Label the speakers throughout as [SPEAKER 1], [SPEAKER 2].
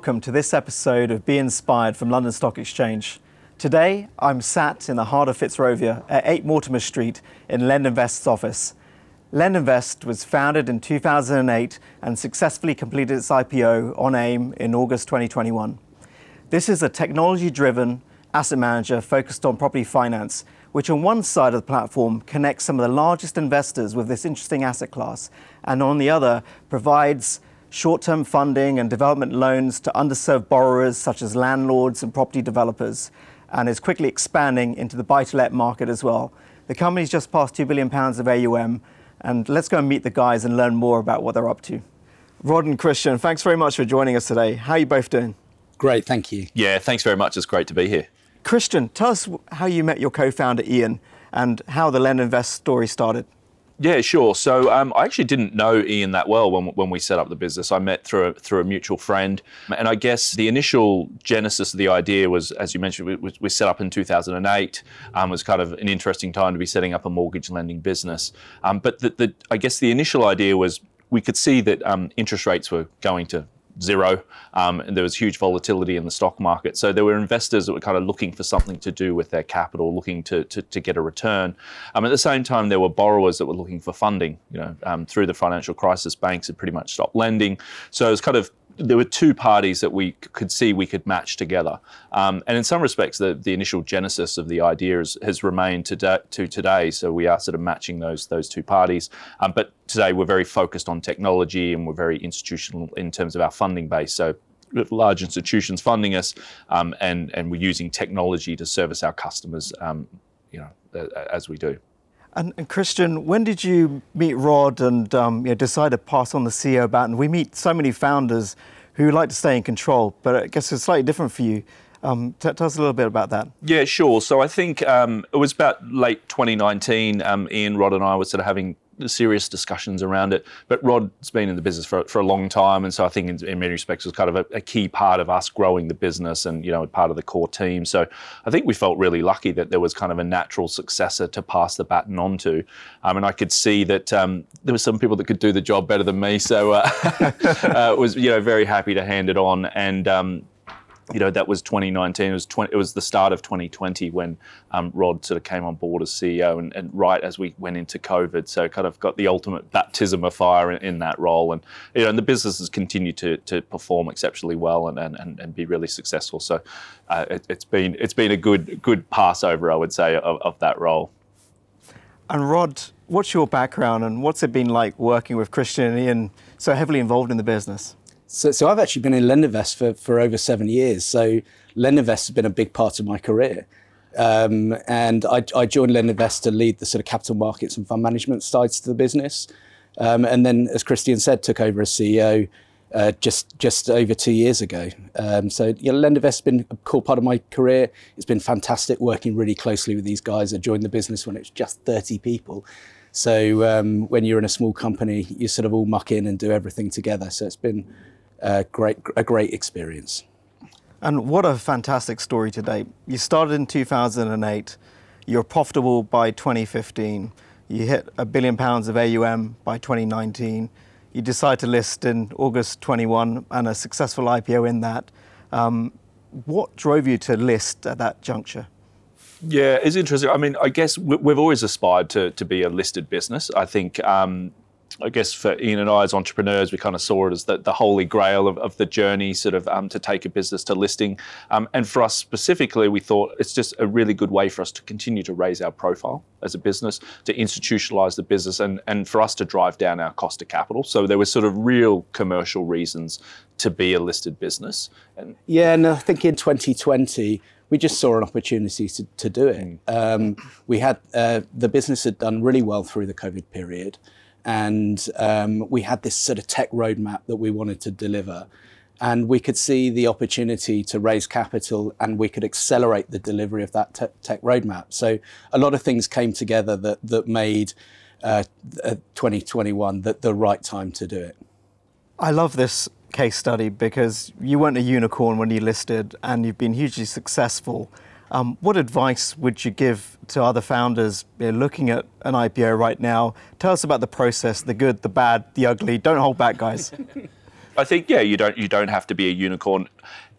[SPEAKER 1] welcome to this episode of Be Inspired from London Stock Exchange. Today, I'm sat in the heart of Fitzrovia at 8 Mortimer Street in LendInvest's office. LendInvest was founded in 2008 and successfully completed its IPO on AIM in August 2021. This is a technology driven asset manager focused on property finance, which on one side of the platform connects some of the largest investors with this interesting asset class, and on the other provides short-term funding and development loans to underserved borrowers such as landlords and property developers, and is quickly expanding into the buy-to-let market as well. The company's just passed 2 billion pounds of AUM, and let's go and meet the guys and learn more about what they're up to. Rod and Christian, thanks very much for joining us today. How are you both doing?
[SPEAKER 2] Great, thank you.
[SPEAKER 3] Yeah, thanks very much. It's great to be here.
[SPEAKER 1] Christian, tell us how you met your co-founder Ian and how the LendInvest story started.
[SPEAKER 3] Yeah, sure. So um, I actually didn't know Ian that well when, when we set up the business. I met through a, through a mutual friend, and I guess the initial genesis of the idea was, as you mentioned, we, we set up in 2008. Um, was kind of an interesting time to be setting up a mortgage lending business. Um, but the, the, I guess the initial idea was we could see that um, interest rates were going to zero, um, and there was huge volatility in the stock market. So there were investors that were kind of looking for something to do with their capital, looking to, to, to get a return. Um, at the same time, there were borrowers that were looking for funding. You know, um, through the financial crisis, banks had pretty much stopped lending. So it was kind of there were two parties that we could see we could match together. Um, and in some respects, the, the initial genesis of the idea is, has remained to, da- to today. So we are sort of matching those those two parties. Um, but today we're very focused on technology and we're very institutional in terms of our funding base. So large institutions funding us, um, and and we're using technology to service our customers, um, you know, as we do.
[SPEAKER 1] And, and, Christian, when did you meet Rod and um, you know, decide to pass on the CEO baton? We meet so many founders who like to stay in control, but I guess it's slightly different for you. Um, t- tell us a little bit about that.
[SPEAKER 3] Yeah, sure. So I think um, it was about late 2019. Um, Ian, Rod, and I were sort of having serious discussions around it. But Rod's been in the business for, for a long time, and so I think in, in many respects was kind of a, a, key part of us growing the business and you know part of the core team. So I think we felt really lucky that there was kind of a natural successor to pass the baton on to, um, and I could see that um, there were some people that could do the job better than me. So uh, uh, was you know very happy to hand it on and. Um, you know that was 2019. It was 20, it was the start of 2020 when um, Rod sort of came on board as CEO, and, and, right as we went into COVID, so kind of got the ultimate baptism of fire in, in that role, and you know, and the business has continued to, to perform exceptionally well and, and, and be really successful. So uh, it, has been it's been a good good passover, I would say, of, of that role.
[SPEAKER 1] And Rod, what's your background, and what's it been like working with Christian and Ian so heavily involved in the business?
[SPEAKER 2] So, so I've actually been in LendInvest for, for over seven years. So LendInvest has been a big part of my career. Um, and I, I, joined LendInvest to lead the sort of capital markets and fund management sides to the business. Um, and then, as Christian said, took over as CEO uh, just just over two years ago. Um, so you know, LendInvest has been a cool part of my career. It's been fantastic working really closely with these guys. I joined the business when it was just 30 people. So um, when you're in a small company, you sort of all muck in and do everything together. So it's been a great, a great experience.
[SPEAKER 1] And what a fantastic story today. You started in 2008, you're profitable by 2015, you hit a billion pounds of AUM by 2019, you decide to list in August 21 and a successful IPO in that. Um, what drove you to list at that juncture?
[SPEAKER 3] Yeah, it's interesting. I mean, I guess we've always aspired to, to be a listed business. I think um, I guess for Ian and I as entrepreneurs, we kind of saw it as the, the holy grail of, of the journey, sort of um, to take a business to listing. Um, and for us specifically, we thought it's just a really good way for us to continue to raise our profile as a business, to institutionalize the business, and, and for us to drive down our cost of capital. So there were sort of real commercial reasons to be a listed business.
[SPEAKER 2] And yeah, and I think in 2020, we just saw an opportunity to, to do it. Mm. Um, we had uh, the business had done really well through the COVID period and um, we had this sort of tech roadmap that we wanted to deliver. And we could see the opportunity to raise capital and we could accelerate the delivery of that te- tech roadmap. So a lot of things came together that, that made uh, 2021 the, the right time to do it.
[SPEAKER 1] I love this case study because you weren't a unicorn when you listed and you've been hugely successful. Um, what advice would you give to other founders looking at an IPO right now? Tell us about the process, the good, the bad, the ugly. Don't hold back, guys.
[SPEAKER 3] I think yeah, you don't you don't have to be a unicorn.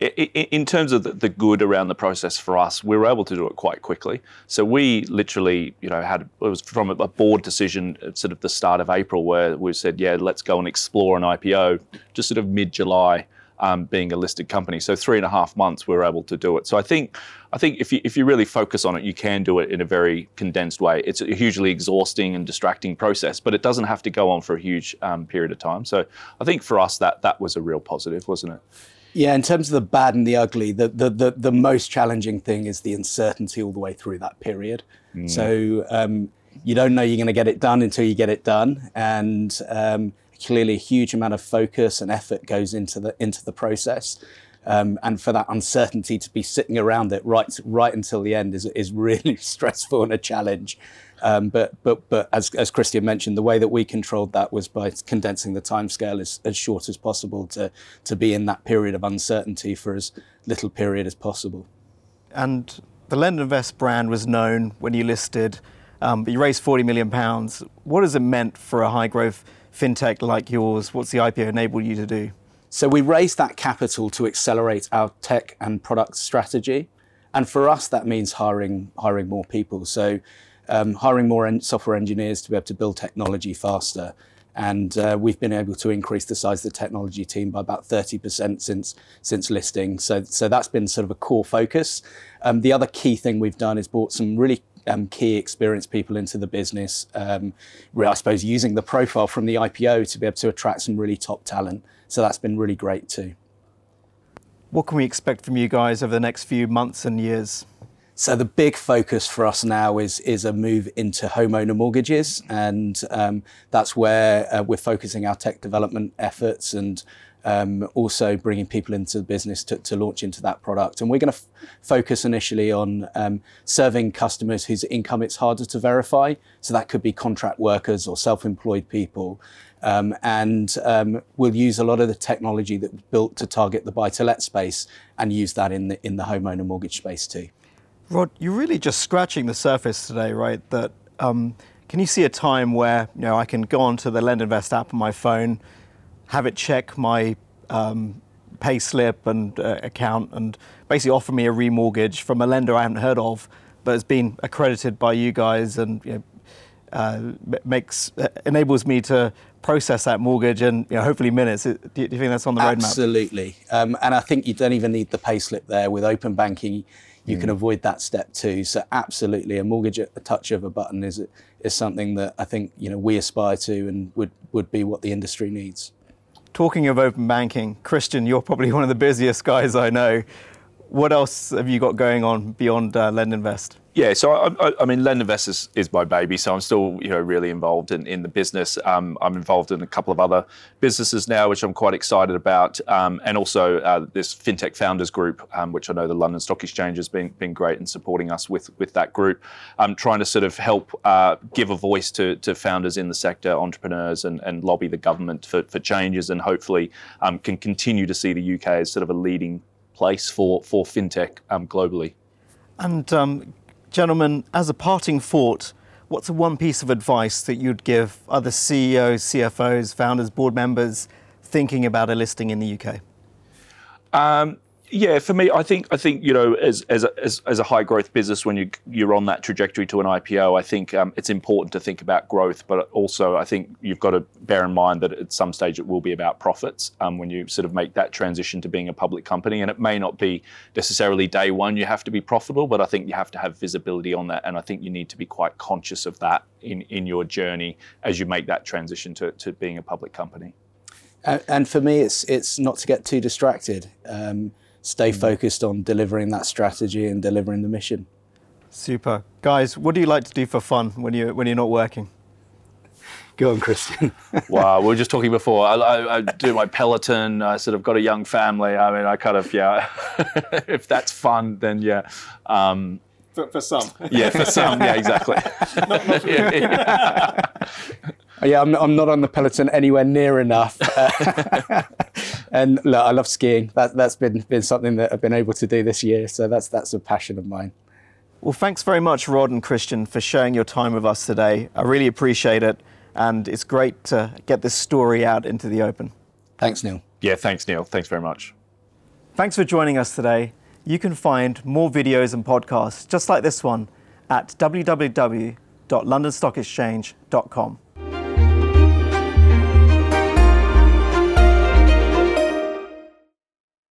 [SPEAKER 3] In terms of the good around the process for us, we were able to do it quite quickly. So we literally, you know, had it was from a board decision at sort of the start of April where we said, yeah, let's go and explore an IPO, just sort of mid July um, being a listed company. So three and a half months we were able to do it. So I think I think if you if you really focus on it, you can do it in a very condensed way. It's a hugely exhausting and distracting process, but it doesn't have to go on for a huge um, period of time. So I think for us that that was a real positive, wasn't it?
[SPEAKER 2] Yeah, in terms of the bad and the ugly, the the the, the most challenging thing is the uncertainty all the way through that period. Mm. So um, you don't know you're going to get it done until you get it done, and um, clearly a huge amount of focus and effort goes into the into the process. Um, and for that uncertainty to be sitting around it right right until the end is is really stressful and a challenge. Um, but but but as as Christian mentioned, the way that we controlled that was by condensing the timescale as, as short as possible to to be in that period of uncertainty for as little period as possible.
[SPEAKER 1] And the LendInvest brand was known when you listed, um, but you raised forty million pounds. What has it meant for a high growth fintech like yours? What's the IPO enabled you to do?
[SPEAKER 2] So we raised that capital to accelerate our tech and product strategy. And for us, that means hiring, hiring more people. So um, hiring more en- software engineers to be able to build technology faster. And uh, we've been able to increase the size of the technology team by about 30% since, since listing. So, so that's been sort of a core focus. Um, the other key thing we've done is brought some really um, key experienced people into the business. Um, I suppose using the profile from the IPO to be able to attract some really top talent. So that's been really great too.
[SPEAKER 1] What can we expect from you guys over the next few months and years?
[SPEAKER 2] So the big focus for us now is is a move into homeowner mortgages, and um, that's where uh, we're focusing our tech development efforts and um, also bringing people into the business to, to, launch into that product. And we're going to f- focus initially on um, serving customers whose income it's harder to verify. So that could be contract workers or self-employed people. Um, and um, we'll use a lot of the technology that was built to target the buy-to-let space and use that in the in the homeowner mortgage space too.
[SPEAKER 1] Rod, you're really just scratching the surface today, right? That um, can you see a time where you know I can go onto the LendInvest app on my phone, have it check my um, pay slip and uh, account and basically offer me a remortgage from a lender I haven't heard of, but has been accredited by you guys and you know, uh, makes uh, enables me to process that mortgage in you know, hopefully minutes. Do you, think that's on the roadmap?
[SPEAKER 2] Absolutely, um, and I think you don't even need the payslip there with open banking. You mm. can avoid that step too. So absolutely, a mortgage at a touch of a button is is something that I think you know we aspire to and would would be what the industry needs.
[SPEAKER 1] Talking of open banking, Christian, you're probably one of the busiest guys I know. What else have you got going on beyond uh, LendInvest?
[SPEAKER 3] Yeah, so I, I, I mean, LendInvest is, is, my baby, so I'm still, you know, really involved in, in the business. Um, I'm involved in a couple of other businesses now, which I'm quite excited about, um, and also uh, this fintech founders group, um, which I know the London Stock Exchange has been been great in supporting us with with that group. I'm trying to sort of help uh, give a voice to, to founders in the sector, entrepreneurs, and, and lobby the government for, for changes, and hopefully um, can continue to see the UK as sort of a leading place for for fintech um, globally.
[SPEAKER 1] And um, Gentlemen, as a parting thought, what's one piece of advice that you'd give other CEOs, CFOs, founders, board members thinking about a listing in the UK?
[SPEAKER 3] Um, yeah, for me, I think I think you know, as as a, as, as a high growth business, when you you're on that trajectory to an IPO, I think um, it's important to think about growth, but also I think you've got to bear in mind that at some stage it will be about profits um, when you sort of make that transition to being a public company, and it may not be necessarily day one you have to be profitable, but I think you have to have visibility on that, and I think you need to be quite conscious of that in in your journey as you make that transition to to being a public company.
[SPEAKER 2] And for me, it's it's not to get too distracted. Um, stay mm. focused on delivering that strategy and delivering the mission.
[SPEAKER 1] Super, guys. What do you like to do for fun when you when you're not working?
[SPEAKER 2] Go on, Christian.
[SPEAKER 3] wow, we were just talking before. I, I, I, do my Peloton. I sort of got a young family. I mean, I kind of yeah. if that's fun, then yeah. Um,
[SPEAKER 1] for, for, some.
[SPEAKER 3] Yeah, for some. Yeah, exactly. not, not
[SPEAKER 2] yeah, yeah. Yeah, I'm, I'm not on the Peloton anywhere near enough. and look, I love skiing. That, that's been, been something that I've been able to do this year. So that's, that's a passion of mine.
[SPEAKER 1] Well, thanks very much, Rod and Christian, for sharing your time with us today. I really appreciate it. And it's great to get this story out into the open.
[SPEAKER 2] Thanks, Neil.
[SPEAKER 3] Yeah, thanks, Neil. Thanks very much.
[SPEAKER 1] Thanks for joining us today. You can find more videos and podcasts just like this one at www.londonstockexchange.com.